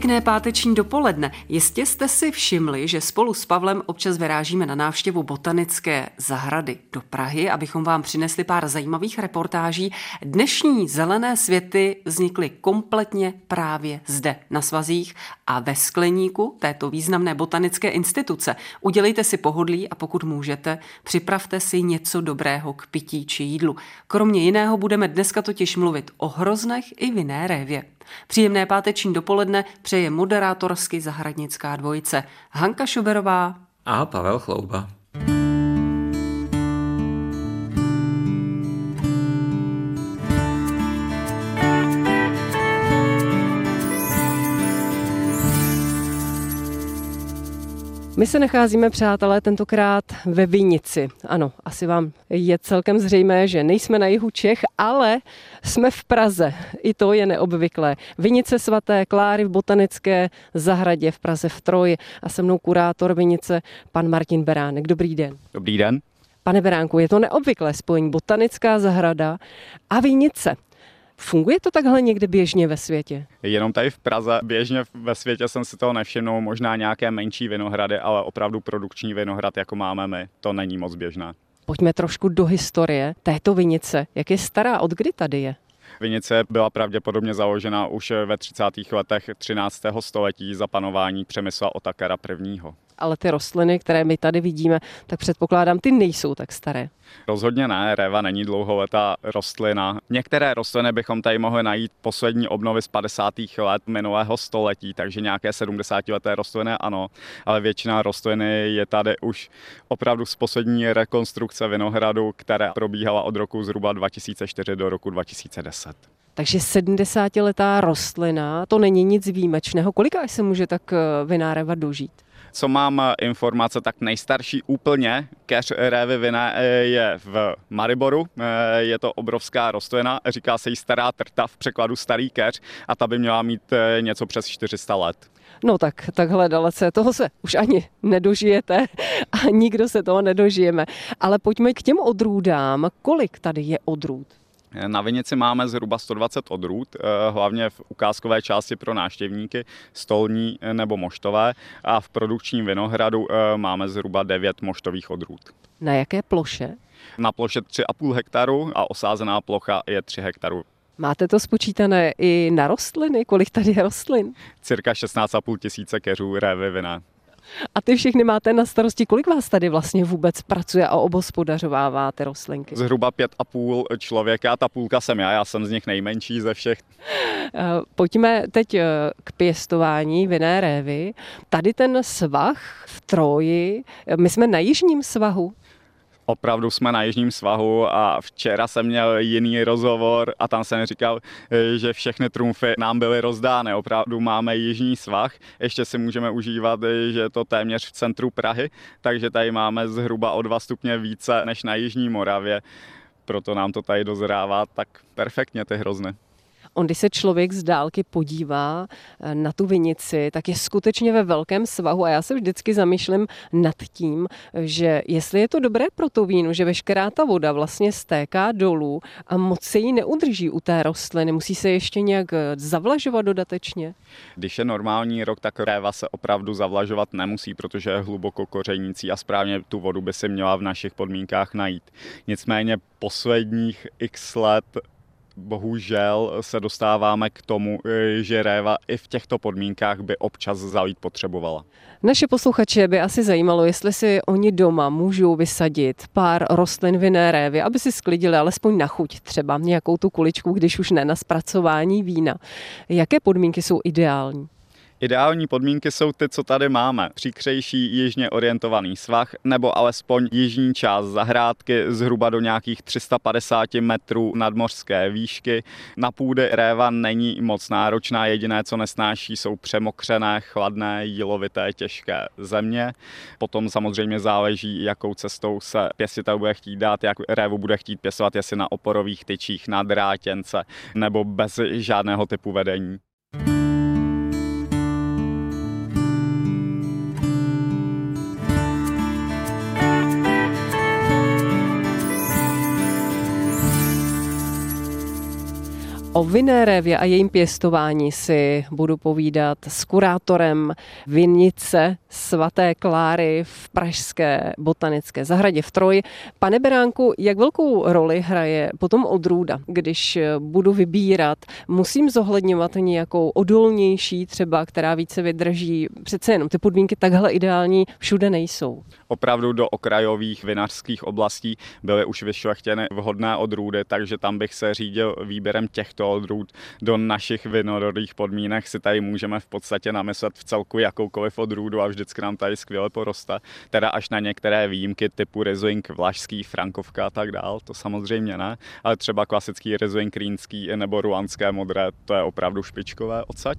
Pěkné páteční dopoledne. Jistě jste si všimli, že spolu s Pavlem občas vyrážíme na návštěvu botanické zahrady do Prahy, abychom vám přinesli pár zajímavých reportáží. Dnešní zelené světy vznikly kompletně právě zde na svazích a ve skleníku této významné botanické instituce. Udělejte si pohodlí a pokud můžete, připravte si něco dobrého k pití či jídlu. Kromě jiného budeme dneska totiž mluvit o hroznech i vinné révě. Příjemné páteční dopoledne přeje moderátorsky zahradnická dvojice Hanka Šuberová a Pavel Chlouba. My se nacházíme, přátelé, tentokrát ve Vinici. Ano, asi vám je celkem zřejmé, že nejsme na jihu Čech, ale jsme v Praze. I to je neobvyklé. Vinice svaté Kláry v botanické zahradě v Praze v Troji a se mnou kurátor Vinice, pan Martin Beránek. Dobrý den. Dobrý den. Pane Beránku, je to neobvyklé spojení botanická zahrada a vinice. Funguje to takhle někde běžně ve světě? Jenom tady v Praze běžně ve světě jsem si toho nevšimnul, možná nějaké menší vinohrady, ale opravdu produkční vinohrad, jako máme my, to není moc běžné. Pojďme trošku do historie této vinice. Jak je stará, od kdy tady je? Vinice byla pravděpodobně založena už ve 30. letech 13. století za panování Přemysla Otakara I ale ty rostliny, které my tady vidíme, tak předpokládám, ty nejsou tak staré. Rozhodně ne, réva není dlouholetá rostlina. Některé rostliny bychom tady mohli najít poslední obnovy z 50. let minulého století, takže nějaké 70 leté rostliny ano, ale většina rostliny je tady už opravdu z poslední rekonstrukce Vinohradu, která probíhala od roku zhruba 2004 do roku 2010. Takže 70-letá rostlina, to není nic výjimečného. Kolika se může tak eh, vináreva dožít? Co mám eh, informace, tak nejstarší úplně keř révy vinné eh, je v Mariboru. Eh, je to obrovská rostlina, říká se jí stará trta, v překladu starý keř a ta by měla mít něco přes 400 let. No tak takhle dalece, toho se už ani nedožijete a nikdo se toho nedožijeme. Ale pojďme k těm odrůdám. Kolik tady je odrůd? Na Vinici máme zhruba 120 odrůd, eh, hlavně v ukázkové části pro náštěvníky, stolní eh, nebo moštové a v produkčním vinohradu eh, máme zhruba 9 moštových odrůd. Na jaké ploše? Na ploše 3,5 hektaru a osázená plocha je 3 hektarů. Máte to spočítané i na rostliny? Kolik tady je rostlin? Cirka 16,5 tisíce keřů révy vina. A ty všechny máte na starosti. Kolik vás tady vlastně vůbec pracuje a obospodařovává ty rostlinky? Zhruba pět a půl člověka, ta půlka jsem já, já jsem z nich nejmenší ze všech. Eh, pojďme teď eh, k pěstování vinné révy. Tady ten svah v Troji, eh, my jsme na jižním svahu opravdu jsme na jižním svahu a včera jsem měl jiný rozhovor a tam jsem říkal, že všechny trumfy nám byly rozdány. Opravdu máme jižní svah, ještě si můžeme užívat, že je to téměř v centru Prahy, takže tady máme zhruba o dva stupně více než na Jižní Moravě. Proto nám to tady dozrává tak perfektně ty hrozny. On, když se člověk z dálky podívá eh, na tu vinici, tak je skutečně ve velkém svahu a já se vždycky zamýšlím nad tím, že jestli je to dobré pro to víno, že veškerá ta voda vlastně stéká dolů a moc se jí neudrží u té rostliny, musí se ještě nějak eh, zavlažovat dodatečně? Když je normální rok, tak réva se opravdu zavlažovat nemusí, protože je hluboko kořenící a správně tu vodu by si měla v našich podmínkách najít. Nicméně posledních x let bohužel se dostáváme k tomu, eh, že réva i v těchto podmínkách by občas zalít potřebovala. Naše posluchače by asi zajímalo, jestli si oni doma můžou vysadit pár rostlin vinné révy, aby si sklidili alespoň na chuť třeba nějakou tu kuličku, když už ne na zpracování vína. Jaké podmínky jsou ideální? Ideální podmínky jsou ty, co tady máme. Příkřejší jižně orientovaný svah nebo alespoň jižní část zahrádky zhruba do nějakých 350 metrů nadmořské výšky. Na půdy réva není moc náročná, jediné, co nesnáší, jsou přemokřené, chladné, jílovité, těžké země. Potom samozřejmě záleží, jakou cestou se pěstitel bude chtít dát, jak révu bude chtít pěstovat, jestli na oporových tyčích, na drátěnce nebo bez žádného typu vedení. O vinné révě a jejím pěstování si budu povídat s kurátorem vinice svaté Kláry v Pražské botanické zahradě v Troji. Pane Beránku, jak velkou roli hraje potom odrůda, když budu vybírat? Musím zohledňovat nějakou odolnější třeba, která více vydrží? Přece jenom ty podmínky takhle ideální všude nejsou. Opravdu do okrajových vinařských oblastí byly už vyšlechtěny vhodné odrůdy, takže tam bych se řídil výběrem těchto odrůd do našich vinorodých podmínek si tady můžeme v podstatě namyslet v celku jakoukoliv odrůdu a vždycky nám tady skvěle poroste. Teda až na některé výjimky typu Riesling Vlašský, Frankovka a tak dál, to samozřejmě ne, ale třeba klasický Riesling Rýnský nebo ruanské modré, to je opravdu špičkové odsaď.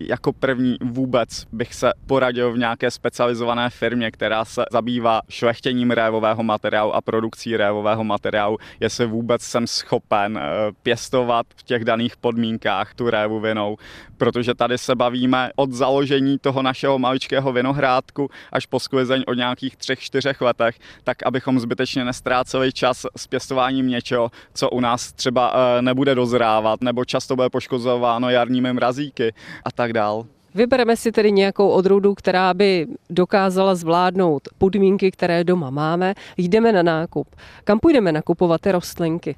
Jako první vůbec bych se poradil v nějaké specializované firmě, která se zabývá šlechtěním révového materiálu a produkcí révového materiálu, jestli vůbec jsem schopen eh, pěstovat v těch daných podmínkách tu révu vinou, protože tady se bavíme od založení toho našeho maličkého vinohrádku až po sklizeň o nějakých třech, čtyřech letech, tak abychom zbytečně nestráceli čas s pěstováním něčeho, co u nás třeba eh, nebude dozrávat, nebo často bude poškozováno jarními mrazíky a tak dál. Vybereme si tedy nějakou odrůdu, která by dokázala zvládnout podmínky, které doma máme. Jdeme na nákup. Kam půjdeme nakupovat ty rostlinky?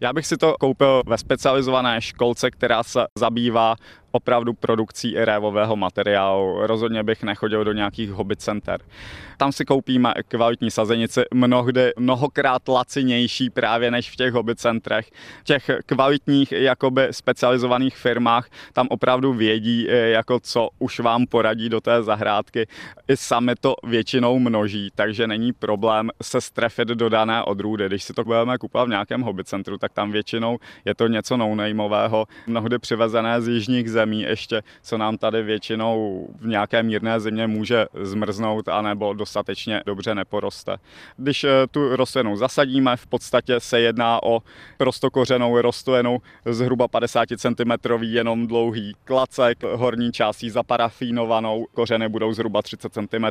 Já bych si to koupil ve specializované školce, která se zabývá opravdu produkcí révového materiálu. Rozhodně bych nechodil do nějakých hobby center. Tam si koupíme kvalitní sazenici, mnohdy mnohokrát lacinější právě než v těch hobby centrech. V těch kvalitních jakoby specializovaných firmách tam opravdu vědí, eh, jako co už vám poradí do té zahrádky. I sami to většinou množí, takže není problém se strefit do dané odrůdy. Když si to budeme kupovat v nějakém hobby centru, tak tam většinou je to něco no mnohdy přivezené z jižních zemí zemí ještě, co nám tady většinou v nějaké mírné zimě může zmrznout anebo dostatečně dobře neporoste. Když eh, tu rostlinu zasadíme, v podstatě se jedná o prostokořenou rostlinu zhruba 50 cm jenom dlouhý klacek, horní částí zaparafínovanou, kořeny budou zhruba 30 cm,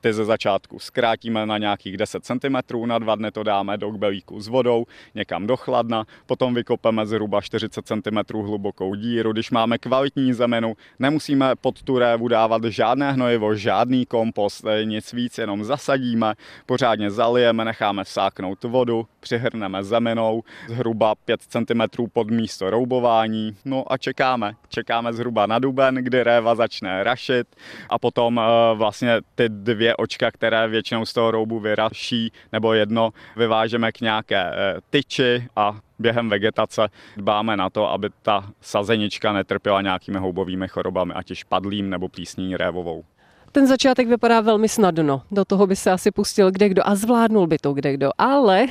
ty ze začátku zkrátíme na nějakých 10 cm, na dva dny to dáme do kbelíku s vodou, někam do chladna, potom vykopeme zhruba 40 cm hlubokou díru, když máme kvalitní kvalitní zemenu, nemusíme pod tu révu dávat žádné hnojivo, žádný kompost, nic víc, jenom zasadíme, pořádně zalijeme, necháme vsáknout vodu, přihrneme zemenou zhruba 5 cm pod místo roubování, no a čekáme. Čekáme zhruba na duben, kdy réva začne rašit a potom eh, vlastně ty dvě očka, které většinou z toho roubu vyraší, nebo jedno, vyvážeme k nějaké eh, tyči a během vegetace dbáme na to, aby ta sazenička netrpěla nějakými houbovými chorobami, ať již padlým nebo plísní révovou. Ten začátek vypadá velmi snadno. Do toho by se asi pustil kde kdo a zvládnul by to kde kdo. Ale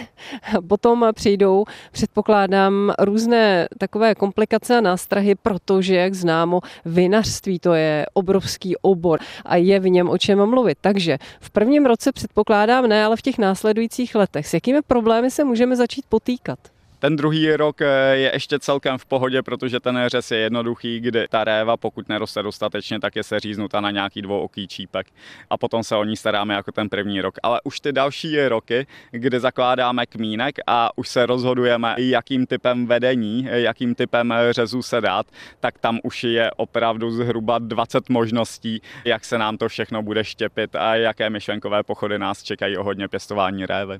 potom přijdou, předpokládám, různé takové komplikace a nástrahy, protože, jak známo, vinařství to je obrovský obor a je v něm o čem mluvit. Takže v prvním roce předpokládám ne, ale v těch následujících letech. S jakými problémy se můžeme začít potýkat? Ten druhý rok eh, je ještě celkem v pohodě, protože ten řez je jednoduchý, kdy ta réva, pokud neroste dostatečně, tak je se říznuta na nějaký dvouký čípek a potom se o ní staráme jako ten první rok. Ale už ty další roky, kdy zakládáme kmínek a už se rozhodujeme, jakým typem vedení, jakým typem řezu se dát, tak tam už je opravdu zhruba 20 možností, jak se nám to všechno bude štěpit a jaké myšlenkové pochody nás čekají o hodně pěstování révy.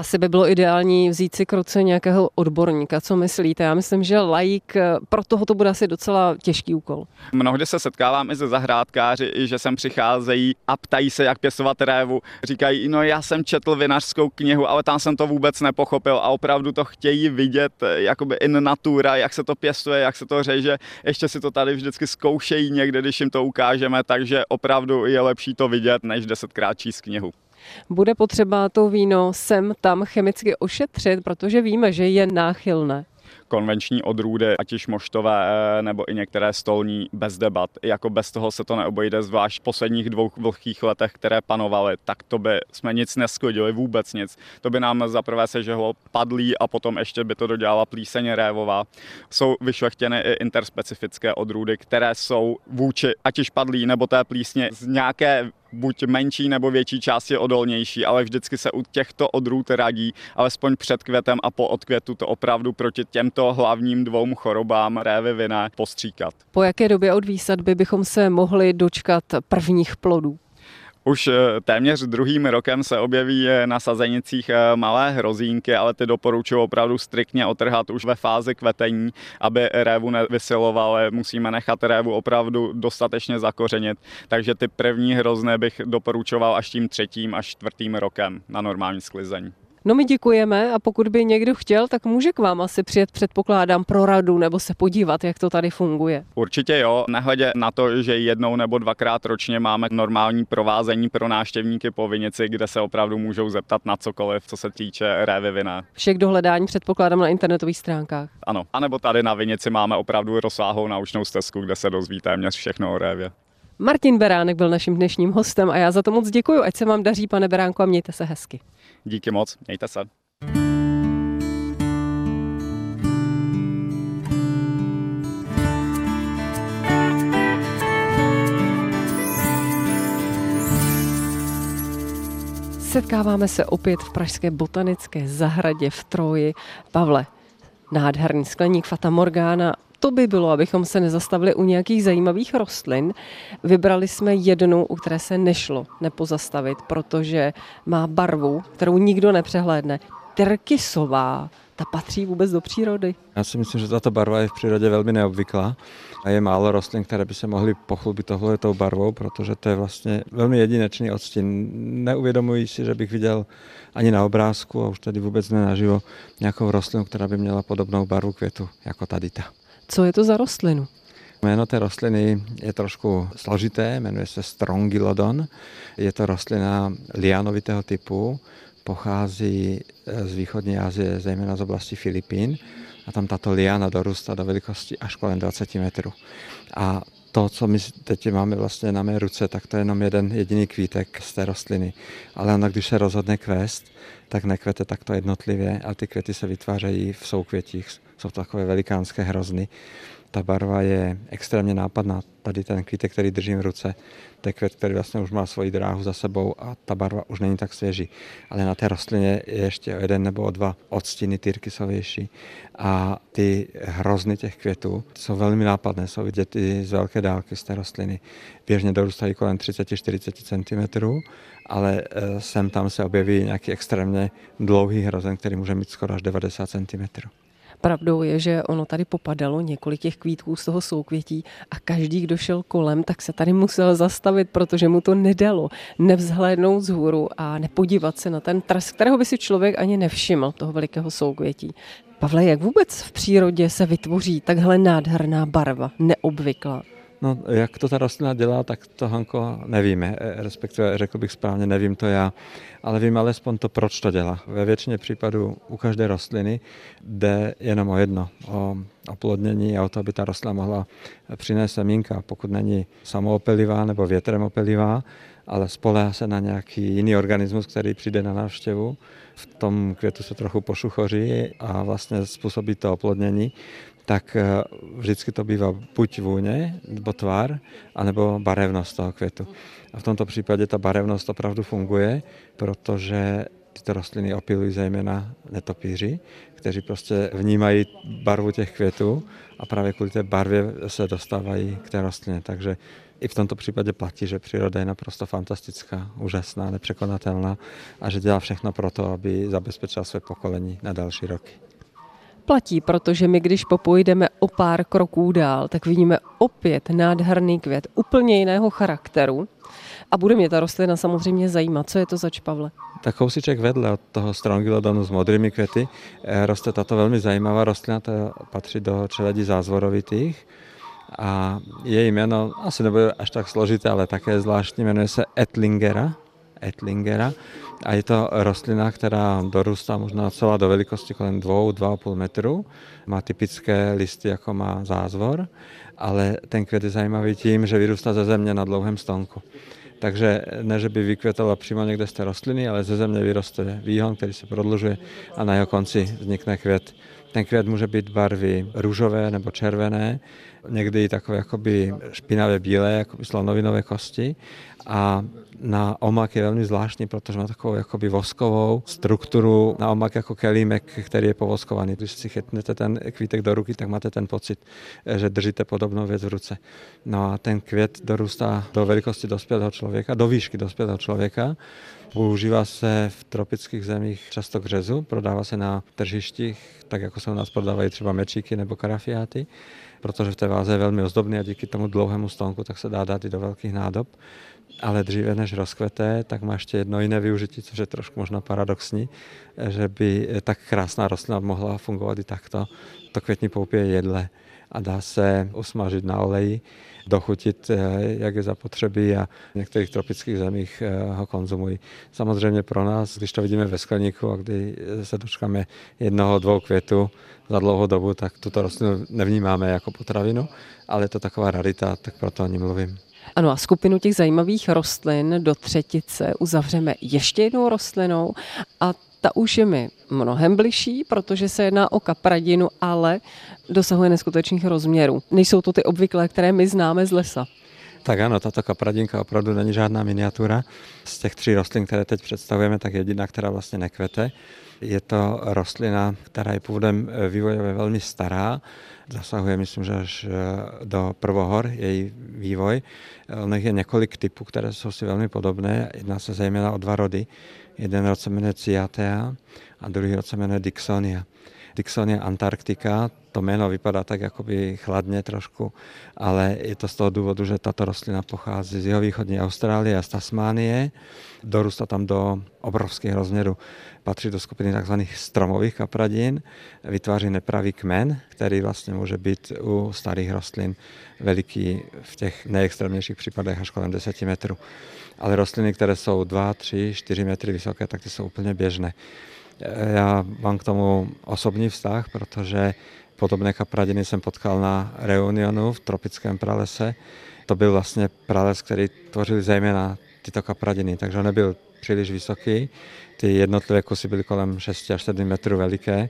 Asi by bylo ideální vzít si k ruce nějakého odborníka. Co myslíte? Já myslím, že laik eh, pro toho to bude asi docela těžký úkol. Mnohdy se setkávám i ze zahrádkáři, že sem přicházejí a ptají se, jak pěstovat révu. Říkají, no já jsem četl vinařskou knihu, ale tam jsem to vůbec nepochopil a opravdu to chtějí vidět eh, jakoby in natura, jak se to pěstuje, jak se to řeže. Ještě si to tady vždycky zkoušejí někde, když jim to ukážeme, takže opravdu je lepší to vidět, než desetkrát číst knihu. Bude potřeba to víno sem tam chemicky ošetřit, protože víme, že je náchylné konvenční odrůdy, ať již moštové eh, nebo i některé stolní, bez debat. Jako bez toho se to neobejde, zvlášť v posledních dvou vlhkých letech, které panovaly, tak to by jsme nic neskodili, vůbec nic. To by nám zaprvé sežehlo padlí a potom ještě by to dodělala plíseň révová. Jsou vyšlechtěny i interspecifické odrůdy, které jsou vůči ať již padlí nebo té plísně z nějaké buď menší nebo větší části odolnější, ale vždycky se u těchto odrůd radí, alespoň před květem a po odkvětu to opravdu proti těmto hlavním dvou chorobám révy vinné postříkat. Po jaké době od výsadby bychom se mohli dočkat prvních plodů? Už eh, téměř druhým rokem se objeví eh, na sazenicích eh, malé hrozínky, ale ty doporučuji opravdu striktně otrhat už ve fázi kvetení, aby révu nevysilovaly. Musíme nechat révu opravdu dostatečně zakořenit. Takže ty první hrozné bych doporučoval až tím třetím až čtvrtým rokem na normální sklizení. No my děkujeme a pokud by někdo chtěl, tak může k vám asi přijet, předpokládám, pro radu nebo se podívat, jak to tady funguje. Určitě jo, nehledě na to, že jednou nebo dvakrát ročně máme normální provázení pro návštěvníky po Vinici, kde se opravdu můžou zeptat na cokoliv, co se týče révy vina. Všech dohledání předpokládám na internetových stránkách. Ano, anebo tady na Vinici máme opravdu rozsáhlou naučnou stezku, kde se dozví téměř všechno o révě. Martin Beránek byl naším dnešním hostem a já za to moc děkuji. Ať se vám daří, pane Beránku, a mějte se hezky. Díky moc, mějte se. Setkáváme se opět v Pražské botanické zahradě v Troji. Pavle, nádherný skleník Fata Morgana to by bylo, abychom se nezastavili u nějakých zajímavých rostlin. Vybrali jsme jednu, u které se nešlo nepozastavit, protože má barvu, kterou nikdo nepřehlédne. Tyrkysová. Ta patří vůbec do přírody? Já si myslím, že tato barva je v přírodě velmi neobvyklá a je málo rostlin, které by se mohly pochlubit tohle tou barvou, protože to je vlastně velmi jedinečný odstín. Neuvědomuji si, že bych viděl ani na obrázku a už tady vůbec nenaživo nějakou rostlinu, která by měla podobnou barvu květu jako tady ta. Co je to za rostlinu? Jméno té rostliny je trošku složité, jmenuje se Strongylodon. Je to rostlina lianovitého typu, pochází eh, z východní Asie, zejména z oblasti Filipín. A tam tato liana dorůstá do velikosti až kolem 20 metrů. A to, co my teď máme vlastně na mé ruce, tak to je jenom jeden jediný kvítek z té rostliny. Ale ona, když se rozhodne kvést, tak nekvete takto jednotlivě a ty květy se vytvářejí v soukvětích jsou to takové velikánské hrozny. Ta barva je extrémně nápadná. Tady ten kvítek, který držím v ruce, to je květ, který vlastně už má svoji dráhu za sebou a ta barva už není tak svěží. Ale na té rostlině je ještě o jeden nebo o dva odstíny tyrkysovější. A ty hrozny těch květů jsou velmi nápadné, jsou vidět i z velké dálky z té rostliny. Běžně dorůstají kolem 30-40 cm, ale e, sem tam se objeví nějaký extrémně dlouhý hrozen, který může mít skoro až 90 cm. Pravdou je, že ono tady popadalo několik těch kvítků z toho soukvětí a každý, kdo šel kolem, tak se tady musel zastavit, protože mu to nedalo nevzhlédnout z hůru a nepodívat se na ten tras, kterého by si člověk ani nevšiml, toho velikého soukvětí. Pavle, jak vůbec v přírodě se vytvoří takhle nádherná barva, neobvyklá? No, jak to ta rostlina dělá, tak to Hanko nevíme, e, respektive řekl bych správně, nevím to já, ale vím alespoň to, proč to dělá. Ve většině případů u každé rostliny jde jenom o jedno, o oplodnění a o to, aby ta rostlina mohla přinést semínka, pokud není samoopelivá nebo větrem opelivá, ale spolehá se na nějaký jiný organismus, který přijde na návštěvu. V tom květu se trochu pošuchoří a vlastně způsobí to oplodnění tak eh, vždycky to bývá buď vůně, nebo tvar, anebo barevnost toho květu. A v tomto případě ta barevnost opravdu funguje, protože Tyto rostliny opilují zejména netopíři, kteří prostě vnímají barvu těch květů a právě kvůli té barvě se dostávají k té rostlině. Takže i v tomto případě platí, že příroda je naprosto fantastická, úžasná, nepřekonatelná a že dělá všechno pro to, aby zabezpečila své pokolení na další roky platí, protože my, když popojdeme o pár kroků dál, tak vidíme opět nádherný květ úplně jiného charakteru. A bude mě ta rostlina samozřejmě zajímat. Co je to za čpavle? Tak kousíček vedle od toho strongylodonu s modrými květy eh, roste tato velmi zajímavá rostlina, to patří do čeledí zázvorovitých a její jméno asi nebude až tak složité, ale také zvláštní, jmenuje se Etlingera. Etlingera a je to rostlina, která dorůstá možná celá do velikosti kolem 2-2,5 metru. Má typické listy, jako má zázvor, ale ten květ je zajímavý tím, že vyrůstá ze země na dlouhém stonku. Takže ne, že by vykvětala přímo někde z té rostliny, ale ze země vyroste výhon, který se prodlužuje a na jeho konci vznikne květ. Ten květ může být barvy růžové nebo červené, někdy takové jakoby špinavé bílé, jako slonovinové kosti a na omak je velmi zvláštní, protože má takovou jakoby voskovou strukturu na omak jako kelímek, který je povoskovaný. Když si chytnete ten kvítek do ruky, tak máte ten pocit, že držíte podobnou věc v ruce. No a ten květ dorůstá do velikosti dospělého člověka, do výšky dospělého člověka. Používá se v tropických zemích často k řezu, prodává se na tržištích, tak jako se u nás prodávají třeba mečíky nebo karafiáty protože v té váze je velmi ozdobný a díky tomu dlouhému stonku tak se dá dát i do velkých nádob. Ale dříve než rozkvete, tak má ještě jedno jiné využití, což je trošku možná paradoxní, že by tak krásná rostlina mohla fungovat i takto. To květní poupě je jedle a dá se usmažit na oleji, dochutit, eh, jak je zapotřebí a v některých tropických zemích eh, ho konzumují. Samozřejmě pro nás, když to vidíme ve skleníku a kdy se dočkáme jednoho, dvou květů za dlouhou dobu, tak tuto rostlinu nevnímáme jako potravinu, ale je to taková rarita, tak proto o ní mluvím. Ano a skupinu těch zajímavých rostlin do třetice uzavřeme ještě jednou rostlinou a ta už je mi mnohem bližší, protože se jedná o kapradinu, ale dosahuje neskutečných rozměrů. Nejsou to ty obvyklé, které my známe z lesa. Tak ano, tato kapradinka opravdu není žádná miniatura. Z těch tří rostlin, které teď představujeme, tak jediná, která vlastně nekvete. Je to rostlina, která je původem vývojově velmi stará. Zasahuje, myslím, že až eh, do prvohor její vývoj. Ono je několik typů, které jsou si velmi podobné. Jedná se zejména o dva rody. Jeden rod se jmenuje Cyathea a druhý rod se jmenuje Dixonia. Dixonia Antarktika, to jméno vypadá tak jakoby chladně trošku, ale je to z toho důvodu, že tato rostlina pochází z jihovýchodní Austrálie a z Tasmánie. Dorůstá tam do obrovských rozměrů. Patří do skupiny tzv. stromových kapradin, vytváří nepravý kmen, který vlastně může být u starých rostlin veliký v těch nejextrémnějších případech až kolem 10 metrů. Ale rostliny, které jsou 2, 3, 4 metry vysoké, tak ty jsou úplně běžné. Já mám k tomu osobní vztah, protože podobné kapradiny jsem potkal na Reunionu v tropickém pralese. To byl vlastně prales, který tvořil zejména tyto kapradiny, takže on nebyl příliš vysoký. Ty jednotlivé kusy byly kolem 6 až 7 metrů veliké,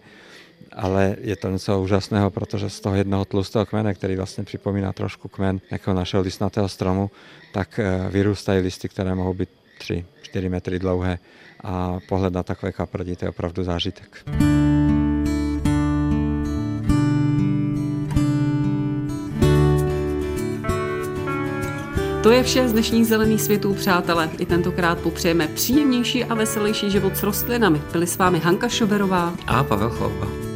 ale je to něco úžasného, protože z toho jednoho tlustého kmene, který vlastně připomíná trošku kmen nějakého našeho listnatého stromu, tak eh, vyrůstají listy, které mohou být 3-4 metry dlouhé a pohled na takové kaprdi, to je opravdu zážitek. To je vše z dnešních zelených světů, přátelé. I tentokrát popřejeme příjemnější a veselější život s rostlinami. Byli s vámi Hanka Šoberová a Pavel Chlouba.